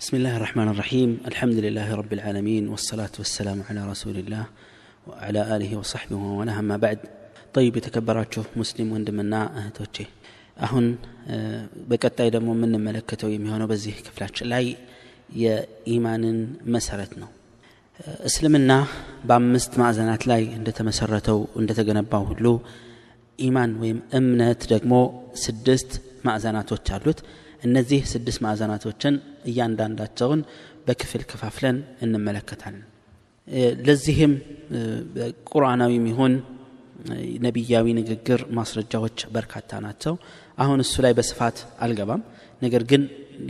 بسم الله الرحمن الرحيم الحمد لله رب العالمين والصلاة والسلام على رسول الله وعلى آله وصحبه وله أما بعد طيب የተከበራችሁ ሙስሊም ወንድምና እህቶቼ አሁን በቀጣይ ደግሞ የምንመለከተው የሚሆነው በዚህ ክፍላችን ላይ የኢማንን መሰረት ነው እስልምና በአምስት ማዕዘናት ላይ እንደተመሰረተው እንደተገነባው ሁሉ ኢማን ወይም እምነት ደግሞ ስድስት ማዕዘናቶች አሉት እነዚህ ስድስት ማዕዘናቶችን እያንዳንዳቸውን በክፍል ከፋፍለን እንመለከታለን። ለዚህም ቁርአናዊ ሚሆን ነቢያዊ ንግግር ማስረጃዎች በርካታ ናቸው። አሁን እሱ ላይ በስፋት አልገባም። ነገር ግን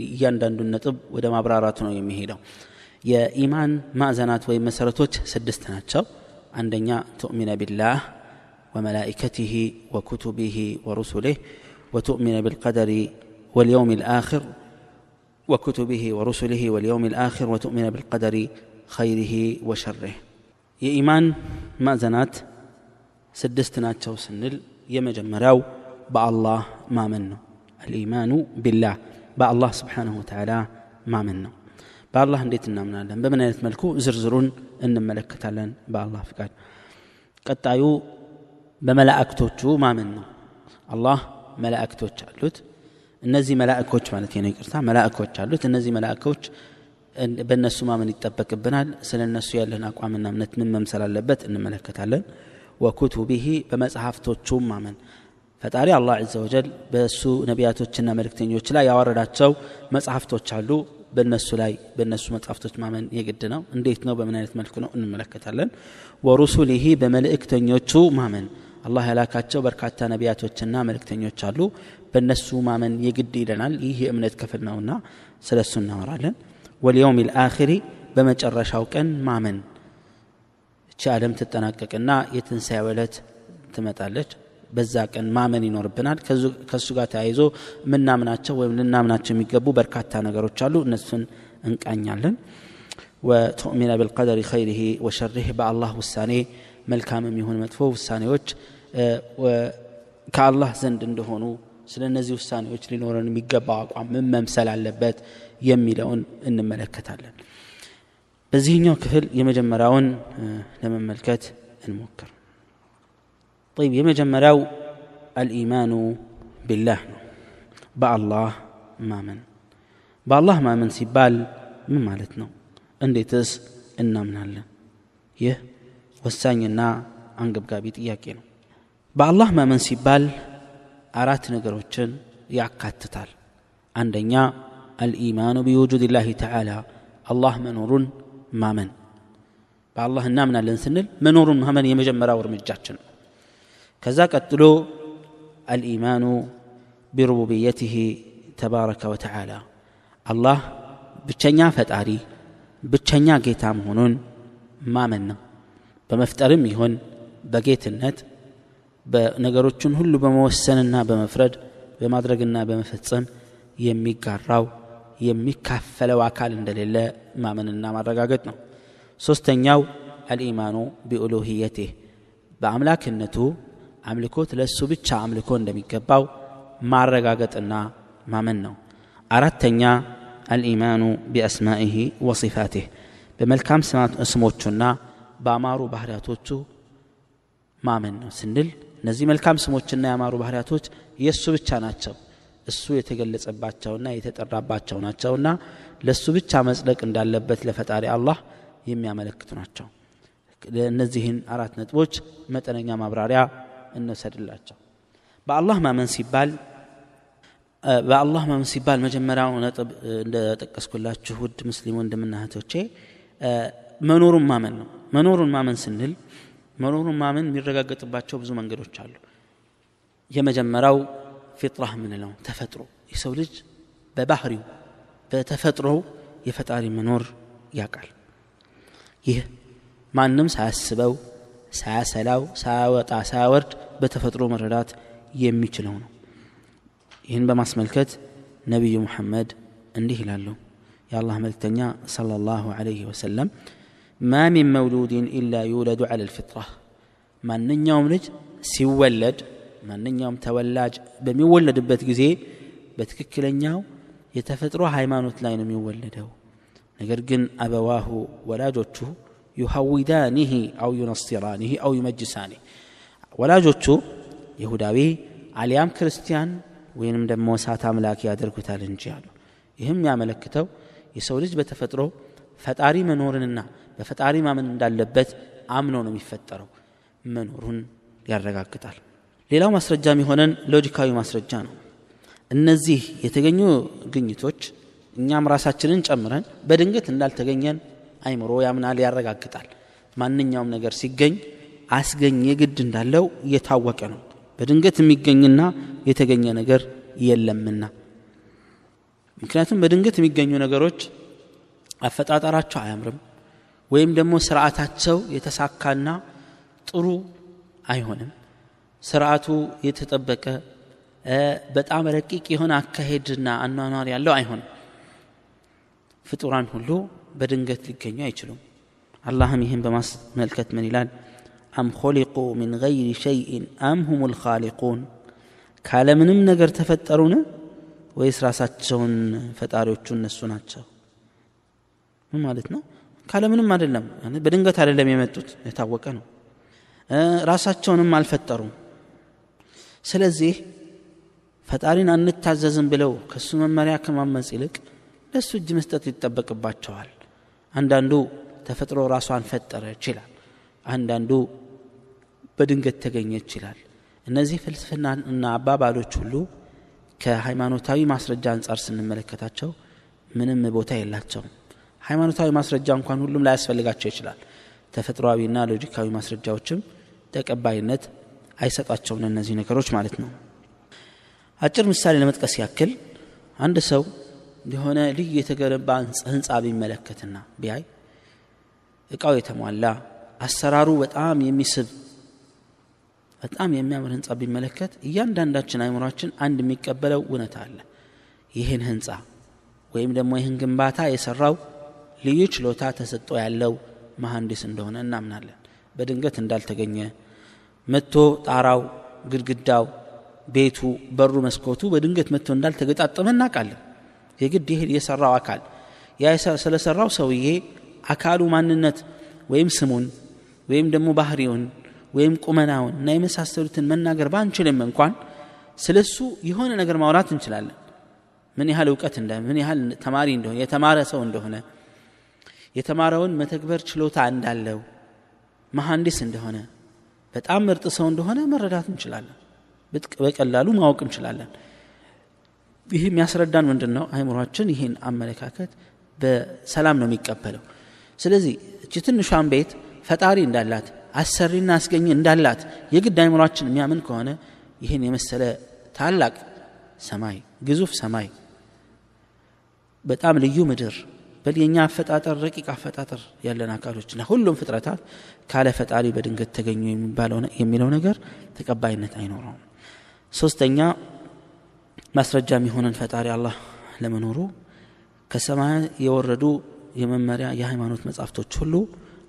እያንዳንዱን ነጥብ ወደ ማብራራቱ ነው የሚሄደው። የኢማን ማዕዘናት ወይም መሰረቶች ስድስት ናቸው። አንደኛ ትؤሚነ ቢላህ وملائكته وكتبه ورسله وتؤمن بالقدر واليوم الآخر وكتبه ورسله واليوم الآخر وتؤمن بالقدر خيره وشره የኢማን ማዕዘናት ስድስት ናቸው ስንል የመጀመሪያው በአላህ ማመን ነው አልኢማኑ ቢላህ በአላህ ስብሓንሁ ወተዓላ ማመን ነው በአላህ እንዴት እናምናለን በምን አይነት መልኩ ዝርዝሩን እንመለከታለን በአላህ ፍቃድ ቀጣዩ በመላእክቶቹ ማመን ነው አላህ መላእክቶች አሉት እነዚህ መላእኮች ማለት ነው ይቅርታ መላእኮች አሉት። እነዚህ መላእኮች በእነሱ ማመን ይጠበቅብናል። ስለ እነሱ ያለን አቋምና እምነት ምን መምሰል አለበት? እንመለከታለን። ወኩቱቢሂ በመጽሐፍቶቹም ማመን። ፈጣሪ አላህ ዘ ወጀል በእሱ ነቢያቶችና መልእክተኞች ላይ ያወረዳቸው መጽሐፍቶች አሉ። በእነሱ ላይ በእነሱ መጽሐፍቶች ማመን የግድ ነው። እንዴት ነው? በምን አይነት መልኩ ነው? እንመለከታለን። ወሩሱሊሂ በመልእክተኞቹ ማመን አላህ ያላካቸው በርካታ ነቢያቶችና መልእክተኞች አሉ። በእነሱ ማመን የግድ ይለናል። ይህ የእምነት ክፍል ነውና ስለ እሱ እናወራለን። ወልየውም ልአኪሪ በመጨረሻው ቀን ማመን። እቺ ዓለም ትጠናቀቅና የትንሣኤ ዕለት ትመጣለች። በዛ ቀን ማመን ይኖርብናል። ከእሱ ጋር ተያይዞ የምናምናቸው ወይም ልናምናቸው የሚገቡ በርካታ ነገሮች አሉ። እነሱን እንቃኛለን። ወቱእሚነ ብልቀደር ኸይሪህ ወሸሪህ በአላህ ውሳኔ መልካምም ይሁን መጥፎ ውሳኔዎች ከአላህ ዘንድ እንደሆኑ ስለ እነዚህ ውሳኔዎች ሊኖረን የሚገባው አቋም ምን መምሰል አለበት የሚለውን እንመለከታለን በዚህኛው ክፍል የመጀመሪያውን ለመመልከት እንሞክር طيب የመጀመሪያው አልኢማኑ ቢላህ ነው በአላህ ማመን በአላህ ማመን ሲባል ምን ማለት ነው እንዴትስ እናምናለን ይህ ወሳኝና አንገብጋቢ ጥያቄ ነው። በአላህ ማመን ሲባል አራት ነገሮችን ያካትታል። አንደኛ አልኢማኑ ቢውጁድ ላህ ተዓላ አላህ መኖሩን ማመን። በአላህ እናምናለን ስንል መኖሩን ማመን የመጀመሪያው እርምጃችን ነው። ከዛ ቀጥሎ አልኢማኑ ቢሩቡብየትህ ተባረከ ወተዓላ አላህ ብቸኛ ፈጣሪ ብቸኛ ጌታ መሆኑን ማመን ነው በመፍጠርም ይሆን በጌትነት በነገሮችን ሁሉ በመወሰንና በመፍረድ በማድረግና በመፈጸም የሚጋራው የሚካፈለው አካል እንደሌለ ማመንና ማረጋገጥ ነው። ሶስተኛው አልኢማኑ ቢኡሉህየቴህ በአምላክነቱ አምልኮት ለእሱ ብቻ አምልኮ እንደሚገባው ማረጋገጥና ማመን ነው። አራተኛ አልኢማኑ ቢአስማኢህ ወሲፋቴህ በመልካም ስሞቹና በአማሩ ባህርያቶቹ ማመን ነው ስንል እነዚህ መልካም ስሞችና ያማሩ ባህርያቶች የእሱ ብቻ ናቸው። እሱ የተገለጸባቸውና የተጠራባቸው ናቸውና ለእሱ ብቻ መጽደቅ እንዳለበት ለፈጣሪ አላህ የሚያመለክቱ ናቸው። እነዚህን አራት ነጥቦች መጠነኛ ማብራሪያ እንውሰድላቸው። በአላህ ማመን ሲባል በአላህ ማመን ሲባል መጀመሪያው ነጥብ እንደጠቀስኩላችሁ ውድ ሙስሊም ወንድምና እህቶቼ መኖሩን ማመን ነው መኖሩን ማመን ስንል መኖሩን ማመን የሚረጋገጥባቸው ብዙ መንገዶች አሉ። የመጀመሪያው ፊጥራ የምንለው ተፈጥሮ የሰው ልጅ በባህሪው በተፈጥሮው የፈጣሪ መኖር ያቃል? ይህ ማንም ሳያስበው ሳያሰላው ሳያወጣ ሳያወርድ በተፈጥሮ መረዳት የሚችለው ነው። ይህን በማስመልከት ነቢዩ ሙሐመድ እንዲህ ይላሉ። የአላህ መልክተኛ ሰለላሁ ዐለይህ ወሰለም ما من مولود إلا يولد على الفطرة ማንኛውም ልጅ ሲወለድ ማንኛውም ተወላጅ በሚወለድበት ጊዜ በትክክለኛው የተፈጥሮ ሃይማኖት ላይ ነው የሚወለደው ነገር ግን አበዋሁ ወላጆቹ ዩሐዊዳኒህ አው ዩነስራኒህ አው ዩመጅሳኒህ ወላጆቹ ይሁዳዊ አሊያም ክርስቲያን ወይንም ደግሞ እሳት አምላክ ያደርጉታል እንጂ አሉ ይህም ያመለክተው የሰው ልጅ በተፈጥሮ ፈጣሪ መኖርንና በፈጣሪ ማመን እንዳለበት አምኖ ነው የሚፈጠረው። መኖሩን ያረጋግጣል። ሌላው ማስረጃ የሚሆነን ሎጂካዊ ማስረጃ ነው። እነዚህ የተገኙ ግኝቶች እኛም ራሳችንን ጨምረን በድንገት እንዳልተገኘን አይምሮ ያምናል ያረጋግጣል። ማንኛውም ነገር ሲገኝ አስገኝ የግድ እንዳለው እየታወቀ ነው። በድንገት የሚገኝና የተገኘ ነገር የለምና። ምክንያቱም በድንገት የሚገኙ ነገሮች አፈጣጠራቸው አያምርም ወይም ደግሞ ስርዓታቸው የተሳካና ጥሩ አይሆንም። ስርዓቱ የተጠበቀ በጣም ረቂቅ የሆነ አካሄድና አኗኗር ያለው አይሆንም። ፍጡራን ሁሉ በድንገት ሊገኙ አይችሉም። አላህም ይህን በማስመልከት ምን ይላል? አም ኾሊቁ ምን ገይሪ ሸይእን አም ሁም ልኻሊቁን ካለምንም ነገር ተፈጠሩን? ወይስ ራሳቸውን ፈጣሪዎቹ እነሱ ናቸው? ምን ማለት ነው ካለምንም አይደለም። በድንገት አይደለም የመጡት የታወቀ ነው። ራሳቸውንም አልፈጠሩም። ስለዚህ ፈጣሪን አንታዘዝም ብለው ከእሱ መመሪያ ከማመፅ ይልቅ ለእሱ እጅ መስጠት ይጠበቅባቸዋል። አንዳንዱ ተፈጥሮ ራሷን ፈጠረ ይችላል አንዳንዱ በድንገት ተገኘ ይችላል እነዚህ ፍልስፍናና አባባሎች ሁሉ ከሃይማኖታዊ ማስረጃ አንጻር ስንመለከታቸው ምንም ቦታ የላቸውም ሃይማኖታዊ ማስረጃ እንኳን ሁሉም ላያስፈልጋቸው ይችላል። ተፈጥሯዊና ሎጂካዊ ማስረጃዎችም ተቀባይነት አይሰጧቸውን እነዚህ ነገሮች ማለት ነው። አጭር ምሳሌ ለመጥቀስ ያክል አንድ ሰው የሆነ ልዩ የተገነባ ህንፃ ቢመለከትና ቢያይ እቃው የተሟላ አሰራሩ በጣም የሚስብ በጣም የሚያምር ህንፃ ቢመለከት እያንዳንዳችን አይምሯችን አንድ የሚቀበለው እውነት አለ። ይህን ህንፃ ወይም ደግሞ ይህን ግንባታ የሰራው ልዩ ችሎታ ተሰጥቶ ያለው መሐንዲስ እንደሆነ እናምናለን። በድንገት እንዳልተገኘ መጥቶ ጣራው ግድግዳው ቤቱ በሩ መስኮቱ በድንገት መጥቶ እንዳልተገጣጠመ እናውቃለን። የግድ ይህ የሰራው አካል ያ ስለሰራው ሰውዬ አካሉ ማንነት ወይም ስሙን ወይም ደግሞ ባህሪውን ወይም ቁመናውን እና የመሳሰሉትን መናገር ባንችልም እንኳን ስለ እሱ የሆነ ነገር ማውራት እንችላለን። ምን ያህል እውቀት እንደ ምን ያህል ተማሪ እንደሆነ የተማረ ሰው እንደሆነ የተማረውን መተግበር ችሎታ እንዳለው መሐንዲስ እንደሆነ በጣም ምርጥ ሰው እንደሆነ መረዳት እንችላለን። በቀላሉ ማወቅ እንችላለን። ይህ የሚያስረዳን ምንድን ነው አይምሯችን ይህን አመለካከት በሰላም ነው የሚቀበለው። ስለዚህ እቺ ትንሿን ቤት ፈጣሪ እንዳላት አሰሪና አስገኝ እንዳላት የግድ አይምሯችን የሚያምን ከሆነ ይህን የመሰለ ታላቅ ሰማይ ግዙፍ ሰማይ በጣም ልዩ ምድር በል የኛ አፈጣጠር ረቂቅ አፈጣጠር ያለን አካሎችና ሁሉም ፍጥረታት ካለ ፈጣሪ በድንገት ተገኙ የሚለው ነገር ተቀባይነት አይኖረውም። ሶስተኛ ማስረጃ የሚሆነን ፈጣሪ አላህ ለመኖሩ ከሰማይ የወረዱ የመመሪያ የሃይማኖት መጽሐፍቶች ሁሉ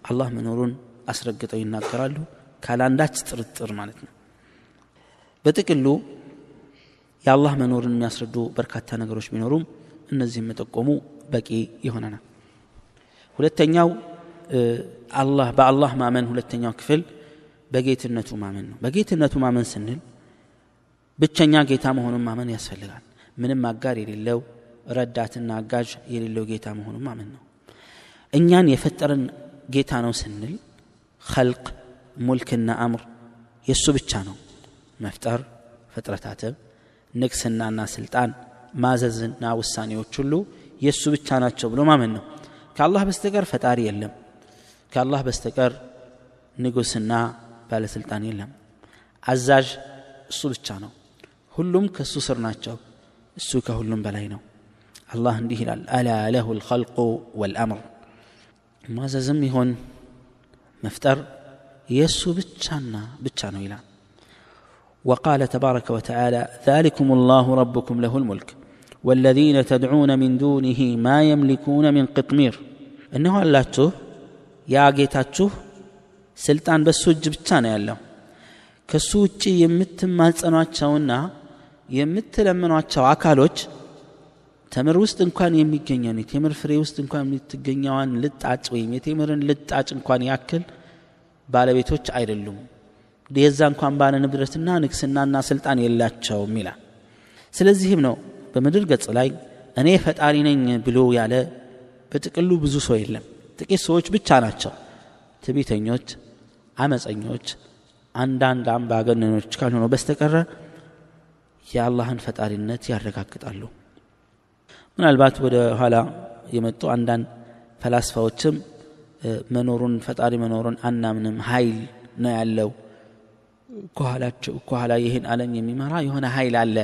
አላህ መኖሩን አስረግጠው ይናገራሉ። ካላንዳች ጥርጥር ማለት ነው። በጥቅሉ የአላህ መኖርን የሚያስረዱ በርካታ ነገሮች ቢኖሩም እነዚህም መጠቆሙ በቂ ይሆነናል ሁለተኛው አላህ በአላህ ማመን ሁለተኛው ክፍል በጌትነቱ ማመን ነው። በጌትነቱ ማመን ስንል ብቸኛ ጌታ መሆኑን ማመን ያስፈልጋል። ምንም አጋር የሌለው ረዳትና አጋዥ የሌለው ጌታ መሆኑን ማመን ነው። እኛን የፈጠረን ጌታ ነው ስንል ኸልቅ ሙልክና አምር የእሱ ብቻ ነው። መፍጠር ፍጥረታትም ንግስናና ስልጣን ማዘዝና ውሳኔዎች ሁሉ የእሱ ብቻ ናቸው ብሎ ማመን ነው ከአላህ በስተቀር ፈጣሪ የለም ከአላህ በስተቀር ንጉስና ባለስልጣን የለም አዛዥ እሱ ብቻ ነው ሁሉም ከእሱ ስር ናቸው እሱ ከሁሉም በላይ ነው አላህ እንዲህ ይላል አላ ለሁ ልኸልቁ ወልአምር ማዘዝም ይሆን መፍጠር የእሱ ብቻና ብቻ ነው ይላል وقال تبارك وتعالى ذلكم الله ربكم له الملك ወለዚነ ተድዑነ ሚን ዱኒህ ማ የምሊኩነ ሚን ቅጥሚር እነሆ አላችሁ ያ ጌታችሁ ስልጣን በሱ እጅ ብቻ ነው ያለው። ከሱ ውጭ የምትማጸኗቸውና የምትለምኗቸው አካሎች ተምር ውስጥ እንኳን የሚገኘውን የቴምር ፍሬ ውስጥ እንኳን የምትገኘዋን ልጣጭ ወይም የቴምርን ልጣጭ እንኳን ያክል ባለቤቶች አይደሉም። የዛ እንኳን ባለ ንብረትና ንግስናና ስልጣን የላቸውም ይላል። ስለዚህም ነው በምድር ገጽ ላይ እኔ ፈጣሪ ነኝ ብሎ ያለ በጥቅሉ ብዙ ሰው የለም። ጥቂት ሰዎች ብቻ ናቸው። ትቢተኞች አመፀኞች አንዳንድ አምባገነኖች ካልሆነ በስተቀረ የአላህን ፈጣሪነት ያረጋግጣሉ። ምናልባት ወደ ኋላ የመጡ አንዳንድ ፈላስፋዎችም መኖሩን ፈጣሪ መኖሩን አናምንም ኃይል ነው ያለው ከኋላ ይህን ዓለም የሚመራ የሆነ ኃይል አለ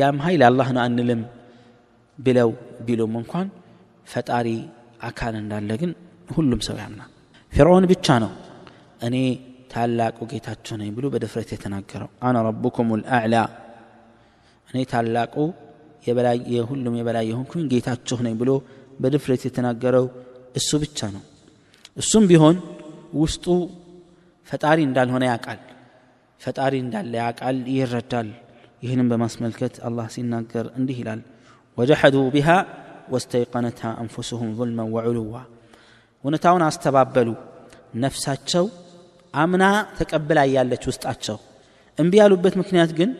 ያም ኃይል አላህ ነው አንልም ብለው ቢሉም እንኳን ፈጣሪ አካል እንዳለ ግን ሁሉም ሰው ያምናል። ፊርዖን ብቻ ነው እኔ ታላቁ ጌታችሁ ነኝ ብሎ በድፍረት የተናገረው። አነ ረቡኩም ልአዕላ እኔ ታላቁ የሁሉም የበላይ የሆንኩኝ ጌታችሁ ነኝ ብሎ በድፍረት የተናገረው እሱ ብቻ ነው። እሱም ቢሆን ውስጡ ፈጣሪ እንዳልሆነ ያውቃል። ፈጣሪ እንዳለ ያውቃል ይረዳል يهنم بما سملكت الله سيناكر عندي هلال وجحدوا بها واستيقنتها أنفسهم ظلما وعلوا ونتاونا استبابلوا نفساتشو أمنا تكبل عيالة وستاتشو انبيا لبت مكنيات جن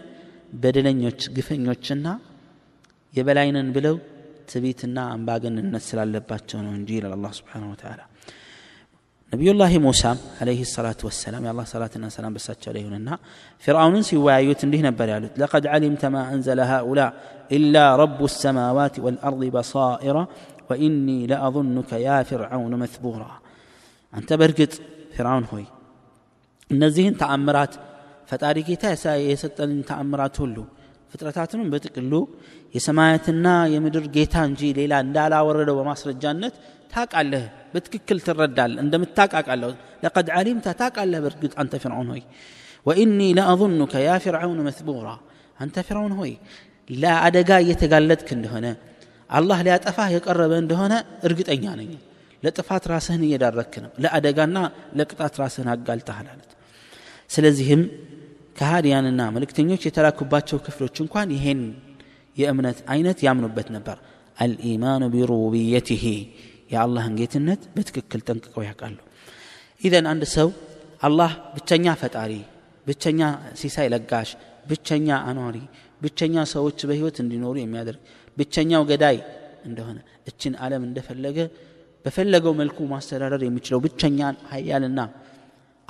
بدلن يوتش قفن يوتشنا يبلعين بلو تبيتنا أنباقن النسل على الله سبحانه وتعالى نبي الله موسى عليه الصلاة والسلام يا الله صلاة السلام بس عليه لنا فرعون سوايوت لهنا بريالوت لقد علمت ما أنزل هؤلاء إلا رب السماوات والأرض بصائر وإني لأظنك يا فرعون مثبورا أنت برقت فرعون هوي نزهن تعمرات فتاريكي تاسا يسطن تعمرات هلو ፍጥረታትንም በጥቅሉ የሰማያትና የምድር ጌታ እንጂ ሌላ እንዳላወረደው በማስረጃነት ታቃለህ በትክክል ትረዳል እንደምታቃቃለሁ ለቀድ ዓሊምታ ታቃለህ በእርግጥ አንተ ፍርዖን ሆይ ወኢኒ ለአظኑከ ያ ፍርዓውን መስቡራ አንተ ፍርዖን ሆይ ለአደጋ እየተጋለጥክ እንደሆነ አላህ ሊያጠፋህ የቀረበ እንደሆነ እርግጠኛ ነኝ ለጥፋት ራስህን እየዳረክ ነው ለአደጋና ለቅጣት ራስህን አጋልጠሃል አለት ስለዚህም ከሃዲያንና መልእክተኞች የተላኩባቸው ክፍሎች እንኳን ይሄን የእምነት አይነት ያምኑበት ነበር። አልኢማኑ ቢሩቡብየትህ የአላህን ጌትነት በትክክል ጠንቅቀው ያውቃሉ። ኢዘን አንድ ሰው አላህ ብቸኛ ፈጣሪ ብቸኛ ሲሳይ ለጋሽ ብቸኛ አኗሪ ብቸኛ ሰዎች በህይወት እንዲኖሩ የሚያደርግ ብቸኛው ገዳይ እንደሆነ እችን ዓለም እንደፈለገ በፈለገው መልኩ ማስተዳደር የሚችለው ብቸኛ ሀያልና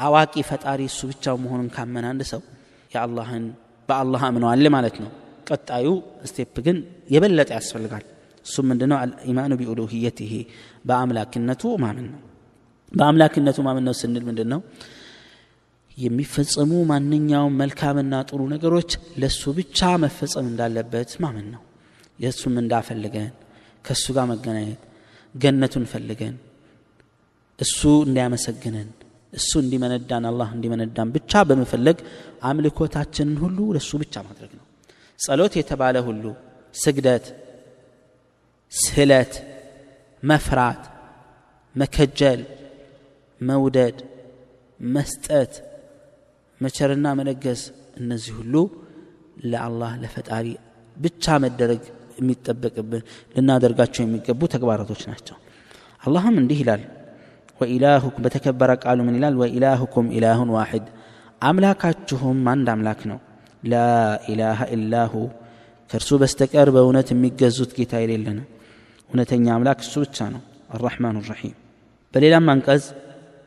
አዋቂ ፈጣሪ እሱ ብቻ መሆኑን ካመን አንድ ሰው የአላህን በአላህ አምነዋል ማለት ነው። ቀጣዩ step ግን የበለጠ ያስፈልጋል። እሱም ምንድነው? الإيمان بألوهيته በአምላክነቱ ማመን ነው። በአምላክነቱ ማመን ነው ስንል ምንድን ነው የሚፈጸሙ ማንኛውም መልካምና ጥሩ ነገሮች ለእሱ ብቻ መፈጸም እንዳለበት ማመን ነው። የእሱም እንዳፈልገን ከእሱ ጋር መገናኘት ገነቱን ፈልገን እሱ እንዲያመሰግነን እሱ እንዲመነዳን አላህ እንዲመነዳን ብቻ በመፈለግ አምልኮታችንን ሁሉ ለእሱ ብቻ ማድረግ ነው። ጸሎት የተባለ ሁሉ ስግደት ስለት መፍራት መከጀል መውደድ መስጠት መቸርና መለገስ እነዚህ ሁሉ ለአላህ ለፈጣሪ ብቻ መደረግ የሚጠበቅብን ልናደርጋቸው የሚገቡ ተግባራቶች ናቸው። አላህም እንዲህ ይላል ወኢላሁኩም በተከበረ ቃሉ ምን ይላል ወኢላሁኩም ኢላሁን ዋሕድ አምላካችሁም አንድ አምላክ ነው ላኢላሃ ኢላሁ ከእርሱ በስተቀር በእውነት የሚገዙት ጌታ የሌለን እውነተኛ አምላክ እሱ ብቻ ነው አራሕማን ራሒም በሌላም አንቀጽ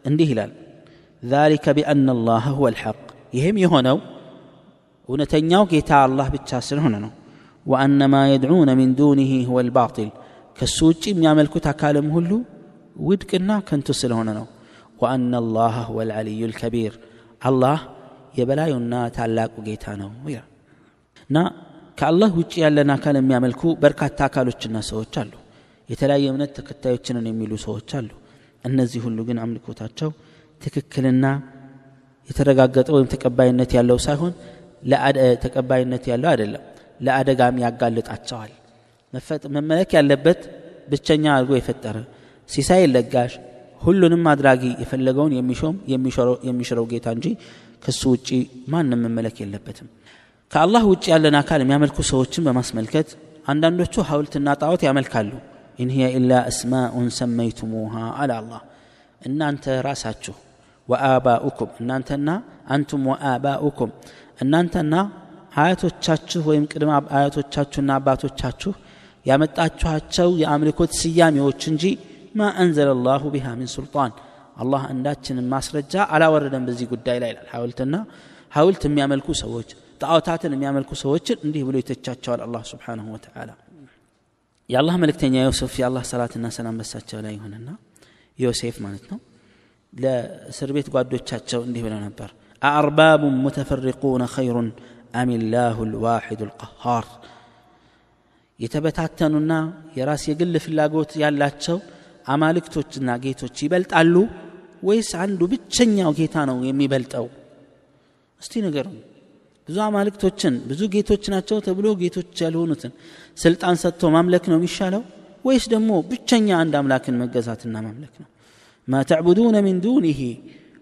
እንዲህ ይላል ذلك بأن الله هو الحق ይህም የሆነው እውነተኛው ጌታ አላህ ብቻ ስለሆነ ነው وأن ما يدعون من دونه هو الباطل ከሱ ውጭ የሚያመልኩት አካልም ሁሉ ውድቅና ከንቱ ስለሆነ ነው። ወአና ላህ ሁወ ልዓልዩ ልከቢር አላህ የበላዩና ታላቁ ጌታ ነው እና ከአላህ ውጭ ያለን አካል የሚያመልኩ በርካታ አካሎችና ሰዎች አሉ። የተለያየ እምነት ተከታዮችንን የሚሉ ሰዎች አሉ። እነዚህ ሁሉ ግን አምልኮታቸው ትክክልና የተረጋገጠ ወይም ተቀባይነት ያለው ሳይሆን ተቀባይነት ያለው አይደለም። ለአደጋም ያጋልጣቸዋል። መመለክ ያለበት ብቸኛ አድርጎ የፈጠረ ሲሳይ ለጋሽ ሁሉንም አድራጊ የፈለገውን የሚሾም የሚሽረው ጌታ እንጂ ከሱ ውጭ ማንም መመለክ የለበትም። ከአላህ ውጭ ያለን አካል የሚያመልኩ ሰዎችን በማስመልከት አንዳንዶቹ ሐውልትና ጣዖት ያመልካሉ። ኢን ኢላ እስማኡን ሰመይቱሙሃ አለ አላህ። እናንተ ራሳችሁ ወአባኡኩም እናንተና አንቱም ወአባኡኩም እናንተና አያቶቻችሁ ወይም ቅድመ አያቶቻችሁና አባቶቻችሁ ያመጣችኋቸው የአምልኮት ስያሜዎች እንጂ ማ አንዘለ ላሁ ቢሃ ሚን ሱልጣን አላህ አንዳችንን ማስረጃ አላወረደም በዚህ ጉዳይ ላይ ይላል ሐውልትና ሐውልት የሚያመልኩ ሰዎች ጣዖታትን የሚያመልኩ ሰዎችን እንዲህ ብሎ ይተቻቸዋል አላህ ስብሓንሁ ወተዓላ የአላህ መልእክተኛ ዮሴፍ የአላህ ሰላትና ሰላም በሳቸው ላይ ይሁንና ዮሴፍ ማለት ነው ለእስር ቤት ጓዶቻቸው እንዲህ ብለው ነበር አአርባቡ ሙተፈሪቁነ ኸይሩን አሚላሁ ልዋሒዱ ልቀሃር የተበታተኑና የራስ የግል ፍላጎት ያላቸው አማልክቶችና ጌቶች ይበልጣሉ ወይስ አንዱ ብቸኛው ጌታ ነው የሚበልጠው? እስቲ ነገሩ ብዙ አማልክቶችን ብዙ ጌቶች ናቸው ተብሎ ጌቶች ያልሆኑትን ስልጣን ሰጥቶ ማምለክ ነው የሚሻለው ወይስ ደግሞ ብቸኛ አንድ አምላክን መገዛትና ማምለክ ነው? ማ ተዕቡዱነ ሚን ዱኒህ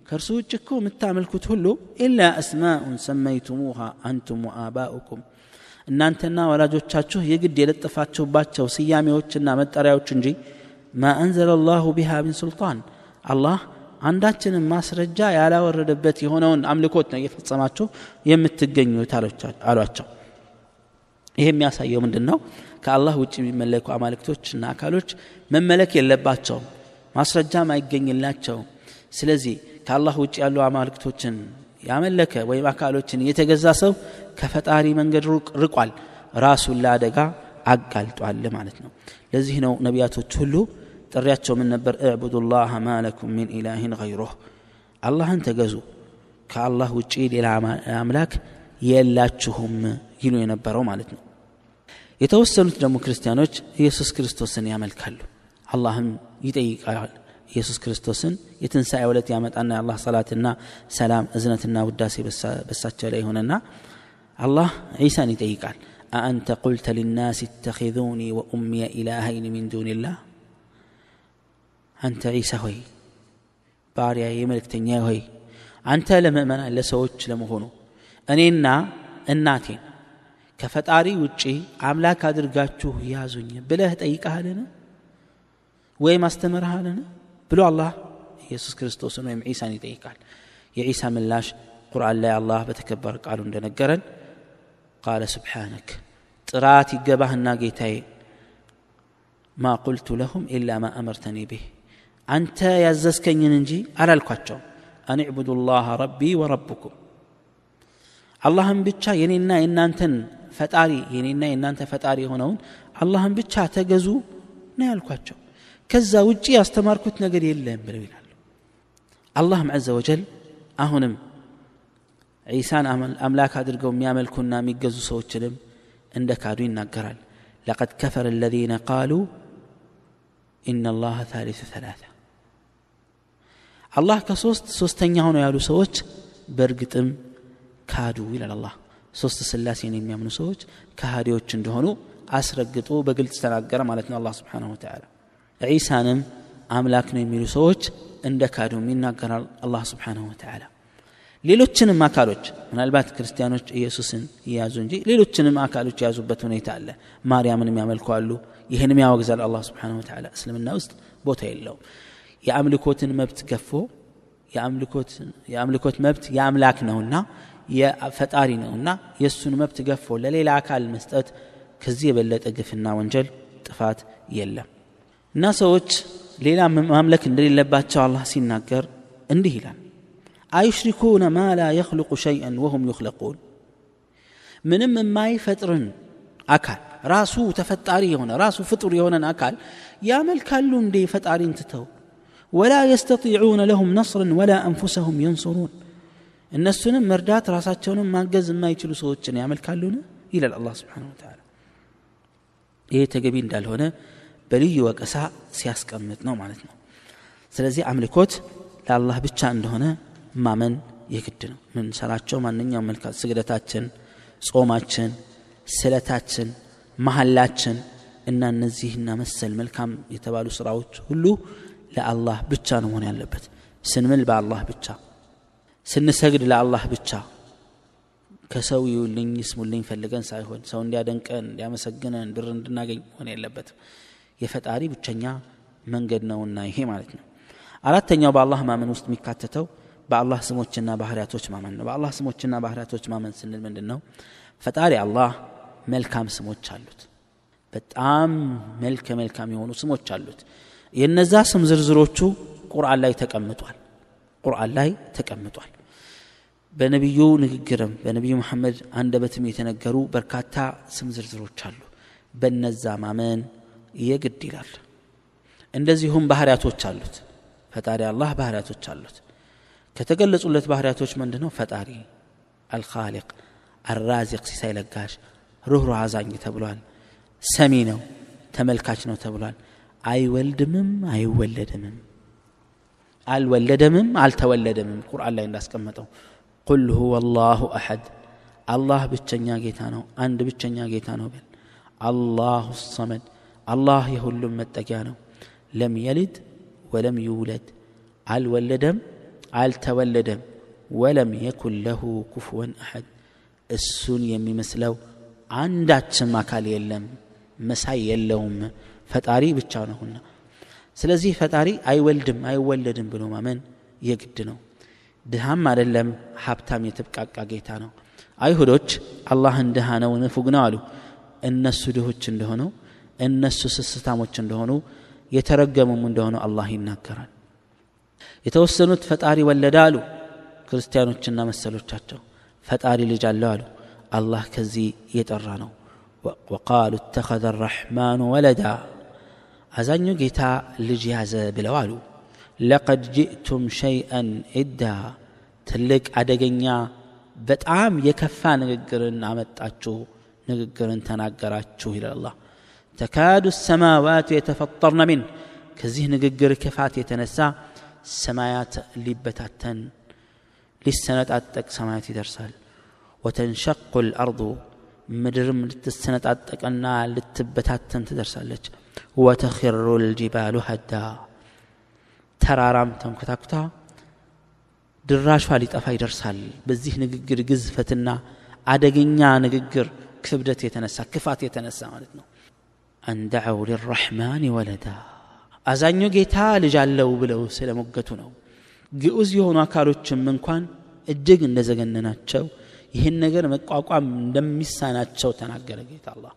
ከእርሱ ውጭ እኮ የምታመልኩት ሁሉ ኢላ አስማኡን ሰመይቱሙሃ አንቱም ወአባኡኩም እናንተና ወላጆቻችሁ የግድ የለጠፋችሁባቸው ስያሜዎችና መጠሪያዎች እንጂ ማ አንዘለ ላሁ ቢሃ ሚን ሱልጣን። አላህ አንዳችንም ማስረጃ ያላወረደበት የሆነውን አምልኮት ነው እየፈጸማችሁ የምትገኙት አሏቸው። ይህ የሚያሳየው ምንድን ነው ከአላህ ውጭ የሚመለኩ አማልክቶችና አካሎች መመለክ የለባቸውም ማስረጃም አይገኝላቸውም። ስለዚህ ከአላህ ውጭ ያሉ አማልክቶችን ያመለከ ወይም አካሎችን የተገዛ ሰው ከፈጣሪ መንገድ ርቋል ራሱን ለአደጋ አጋልጧል ማለት ነው። ለዚህ ነው ነቢያቶች ሁሉ ጥሪያቸው ምን ነበር እዕቡዱ ላህ ማለኩም ሚን ኢላህን ገይሩህ አላህን ተገዙ ከአላህ ውጪ ሌላ አምላክ የላችሁም ይሉ የነበረው ማለት ነው የተወሰኑት ደግሞ ክርስቲያኖች ኢየሱስ ክርስቶስን ያመልካሉ አላህም ይጠይቃል ኢየሱስ ክርስቶስን የትንሣኤ ዕለት ያመጣና የአላህ ሰላትና ሰላም እዝነትና ውዳሴ በሳቸው ላይ ሆነና አላህ ዒሳን ይጠይቃል አአንተ ቁልተ ሊናስ እተኪዙኒ ወኡምየ ኢላሀይን ሚን ዱንላህ አንተ ዒሳ ሆይ ባሪያ የመልእክተኛ ሆይ አንተ ለምእመናን ለሰዎች ለመሆኑ እኔና እናቴን ከፈጣሪ ውጪ አምላክ አድርጋችሁ ያዙኝ ብለህ ጠይቀሃልን ወይም አስተምርሃልን ብሎ አላህ ኢየሱስ ክርስቶስን ወይም ዒሳን ይጠይቃል የዒሳ ምላሽ ቁርአን ላይ አላህ በተከበረ ቃሉ እንደነገረን ቃለ ስብሓነክ ጥራት ይገባህና ጌታዬ ማ ቁልቱ ለሁም ኢላ ማ አመርተኒ ብህ አንተ ያዘዝከኝን እንጂ አላልኳቸውም አን ዕቡዱ ላህ ረቢ ወረብኩም አላህን ብቻ የኔና የእናንተን ፈጣሪ የኔና የእናንተ ፈጣሪ የሆነውን አላህን ብቻ ተገዙ ነው ያልኳቸው ከዛ ውጪ ያስተማርኩት ነገር የለም ብለው ይላሉ አላህም ዘ ወጀል አሁንም ዒሳን አምላክ አድርገው የሚያመልኩና የሚገዙ ሰዎችንም እንደ ካዱ ይናገራል ለቀድ ከፈረ الذين قالوا إن الله ثالث ثلاثة አላህ ከሶስት ሶስተኛ ሆነው ያሉ ሰዎች በእርግጥም ካዱ ይላል አላህ። ሶስት ስላሴን የሚያምኑ ሰዎች ከሃዲዎች እንደሆኑ አስረግጦ በግልጽ ተናገረ ማለት ነው አላህ ስብሓንሁ ወተዓላ ዒሳንም አምላክ ነው የሚሉ ሰዎች እንደ ካዱም ይናገራል አላህ ስብሓንሁ ወተዓላ ሌሎችንም አካሎች ምናልባት ክርስቲያኖች ኢየሱስን የያዙ እንጂ ሌሎችንም አካሎች የያዙበት ሁኔታ አለ። ማርያምንም ያመልከዋሉ ይህንም ያወግዛል አላህ ስብሓንሁ ወተዓላ እስልምና ውስጥ ቦታ የለውም የአምልኮትን መብት ገፎ የአምልኮት መብት የአምላክ ነውና የፈጣሪ ነውና የእሱን መብት ገፎ ለሌላ አካል መስጠት ከዚህ የበለጠ ግፍና ወንጀል ጥፋት የለም። እና ሰዎች ሌላ ማምለክ እንደሌለባቸው አላህ ሲናገር እንዲህ ይላል አይሽሪኩነ ማ ላ የኽልቁ ሸይአን ወሁም ዩኽለቁን? ምንም የማይፈጥርን አካል ራሱ ተፈጣሪ የሆነ ራሱ ፍጡር የሆነን አካል ያመልካሉ እንዴ ፈጣሪን ትተው ወላ የስተጢዑነ ለሁም ነስርን ወላ አንፉሰሁም የንሱሩን። እነሱንም መርዳት ራሳቸውንም ማገዝ የማይችሉ ሰዎችን ያመልካሉን? ይላል አላህ ስብሓን ወተዓላ። ይሄ ተገቢ እንዳልሆነ በልዩ ወቀሳ ሲያስቀምጥ ነው ማለት ነው። ስለዚህ አምልኮት ለአላህ ብቻ እንደሆነ ማመን የግድ ነው። ምንሰራቸው ማንኛውም መልካት ስግደታችን ጾማችን ስለታችን መሐላችን እና እነዚህና መሰል መልካም የተባሉ ስራዎች ሁሉ ለአላህ ብቻ ነው መሆን ያለበት። ስንምል በአላህ ብቻ ስንሰግድ ለአላህ ብቻ። ከሰው ይውልኝ ይስሙልኝ ፈልገን ሳይሆን ሰው እንዲያደንቀን እንዲያመሰግነን ብር እንድናገኝ ሆን የለበትም። የፈጣሪ ብቸኛ መንገድ ነውና ይሄ ማለት ነው። አራተኛው በአላህ ማመን ውስጥ የሚካተተው በአላህ ስሞችና ባህርያቶች ማመን ነው። በአላህ ስሞችና ባህርያቶች ማመን ስንል ምንድን ነው ፈጣሪ አላህ መልካም ስሞች አሉት። በጣም መልከ መልካም የሆኑ ስሞች አሉት የነዛ ስም ዝርዝሮቹ ቁርአን ላይ ተቀምጧል። ቁርአን ላይ ተቀምጧል። በነቢዩ ንግግርም በነቢዩ መሐመድ አንደበትም የተነገሩ በርካታ ስም ዝርዝሮች አሉ። በነዛ ማመን የግድ ይላል። እንደዚሁም ባህርያቶች አሉት። ፈጣሪ አላህ ባህርያቶች አሉት። ከተገለጹለት ባህርያቶች ምንድን ነው ፈጣሪ አልኻሊቅ አራዚቅ ሲሳይ ለጋሽ ሩህሩህ አዛኝ ተብሏል። ሰሚ ነው ተመልካች ነው ተብሏል አይወልድምም አይወለድምም። አልወለደምም አልተወለደምም ቁርአን ላይ እንዳስቀመጠው። ቁል ሁወ አላሁ አሐድ አላህ ብቸኛ ጌታ ነው አንድ ብቸኛ ጌታ ነው በል። አላሁ ሰመድ አላህ የሁሉም መጠጊያ ነው። ለም የሊድ ወለም ይውለድ አልወለደም አልተወለደም። ወለም የኩን ለሁ ኩፍወን አሐድ እሱን የሚመስለው አንዳችም አካል የለም መሳይ የለውም ፈጣሪ ብቻ ነውና ስለዚህ ፈጣሪ አይወልድም አይወለድም ብሎ ማመን የግድ ነው ድሃም አይደለም ሀብታም የተብቃቃ ጌታ ነው አይሁዶች አላህን ድሃ ነው ንፉግ ነው አሉ እነሱ ድሆች እንደሆኑ እነሱ ስስታሞች እንደሆኑ የተረገሙም እንደሆኑ አላህ ይናገራል የተወሰኑት ፈጣሪ ወለደ አሉ ክርስቲያኖችና መሰሎቻቸው ፈጣሪ ልጅ አለው አሉ አላህ ከዚህ የጠራ ነው وقالوا اتخذ الرحمن ولدا አዛኙ ጌታ ልጅ ያዘ ብለው አሉ ለቀድ ጅእቱም ሸይአን ኢዳ ትልቅ አደገኛ በጣም የከፋ ንግግርን አመጣችሁ ንግግርን ተናገራችሁ ይላል አላህ ተካዱ ሰማዋቱ የተፈጠርነ ሚን ከዚህ ንግግር ክፋት የተነሳ ሰማያት ሊበታተን ሊሰነጣጠቅ ሰማያት ይደርሳል ወተንሸቁ ልአርዱ ምድርም ልትሰነጣጠቅና ልትበታተን ትደርሳለች ወተኪሩ ልጅባሉ ሀዳ ተራራም ተንኮታኩታ ድራሿ ሊጠፋ ይደርሳል። በዚህ ንግግር ግዝፈትና አደገኛ ንግግር ክብደት የተነሳ ክፋት የተነሳ ማለት ነው። አንደዐው ሊራሕማን ወለዳ። አዛኙ ጌታ ልጅ አለው ብለው ስለሞገቱ ነው። ግዑዝ የሆኑ አካሎችም እንኳን እጅግ እንደዘገነናቸው ይህን ነገር መቋቋም እንደሚሳናቸው ተናገረ ጌታ አላህ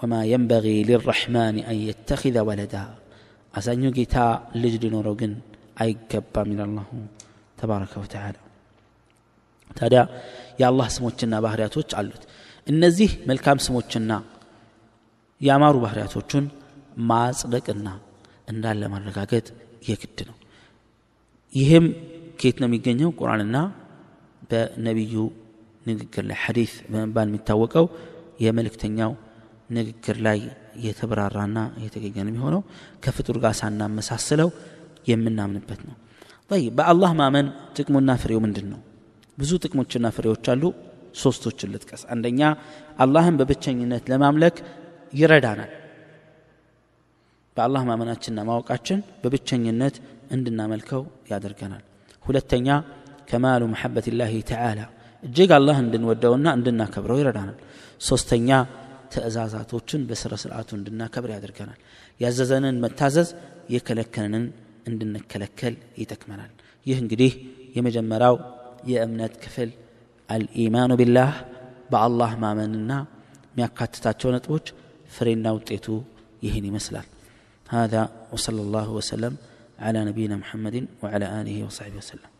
ወማ የንበጊ ሊራሕማን አን የተኪዘ ወለዳ አዛኙ ጌታ ልጅ ሊኖረው ግን አይገባም ይላል አላሁ ተባረከ ወተዓላ ታዲያ የአላህ ስሞችና ባህርያቶች አሉት እነዚህ መልካም ስሞችና ያማሩ ባህርያቶቹን ማጽደቅና እንዳለ ማረጋገጥ የግድ ነው ይህም ከየት ነው የሚገኘው ቁርአንና በነቢዩ ንግግር ላይ ሐዲስ በመባል የሚታወቀው የመልእክተኛው ንግግር ላይ የተብራራና የተገኘ ነው የሚሆነው። ከፍጡር ጋር ሳናመሳስለው የምናምንበት ነው። ይ በአላህ ማመን ጥቅሙና ፍሬው ምንድን ነው ብዙ ጥቅሞችና ፍሬዎች አሉ። ሶስቶችን ልጥቀስ። አንደኛ አላህን በብቸኝነት ለማምለክ ይረዳናል። በአላህ ማመናችንና ማወቃችን በብቸኝነት እንድናመልከው ያደርገናል። ሁለተኛ ከማሉ መሐበት ላህ ተዓላ እጅግ አላህ እንድንወደውና እንድናከብረው ይረዳናል። ሶስተኛ ትእዛዛቶችን በስረ ስርዓቱ እንድናከብር ያደርገናል ያዘዘንን መታዘዝ የከለከለንን እንድንከለከል ይጠቅመናል ይህ እንግዲህ የመጀመሪያው የእምነት ክፍል አልኢማኑ ቢላህ በአላህ ማመንና የሚያካትታቸው ነጥቦች ፍሬና ውጤቱ ይህን ይመስላል هذا وصلى الله وسلم على نبينا محمد وعلى آله وصحبه وسلم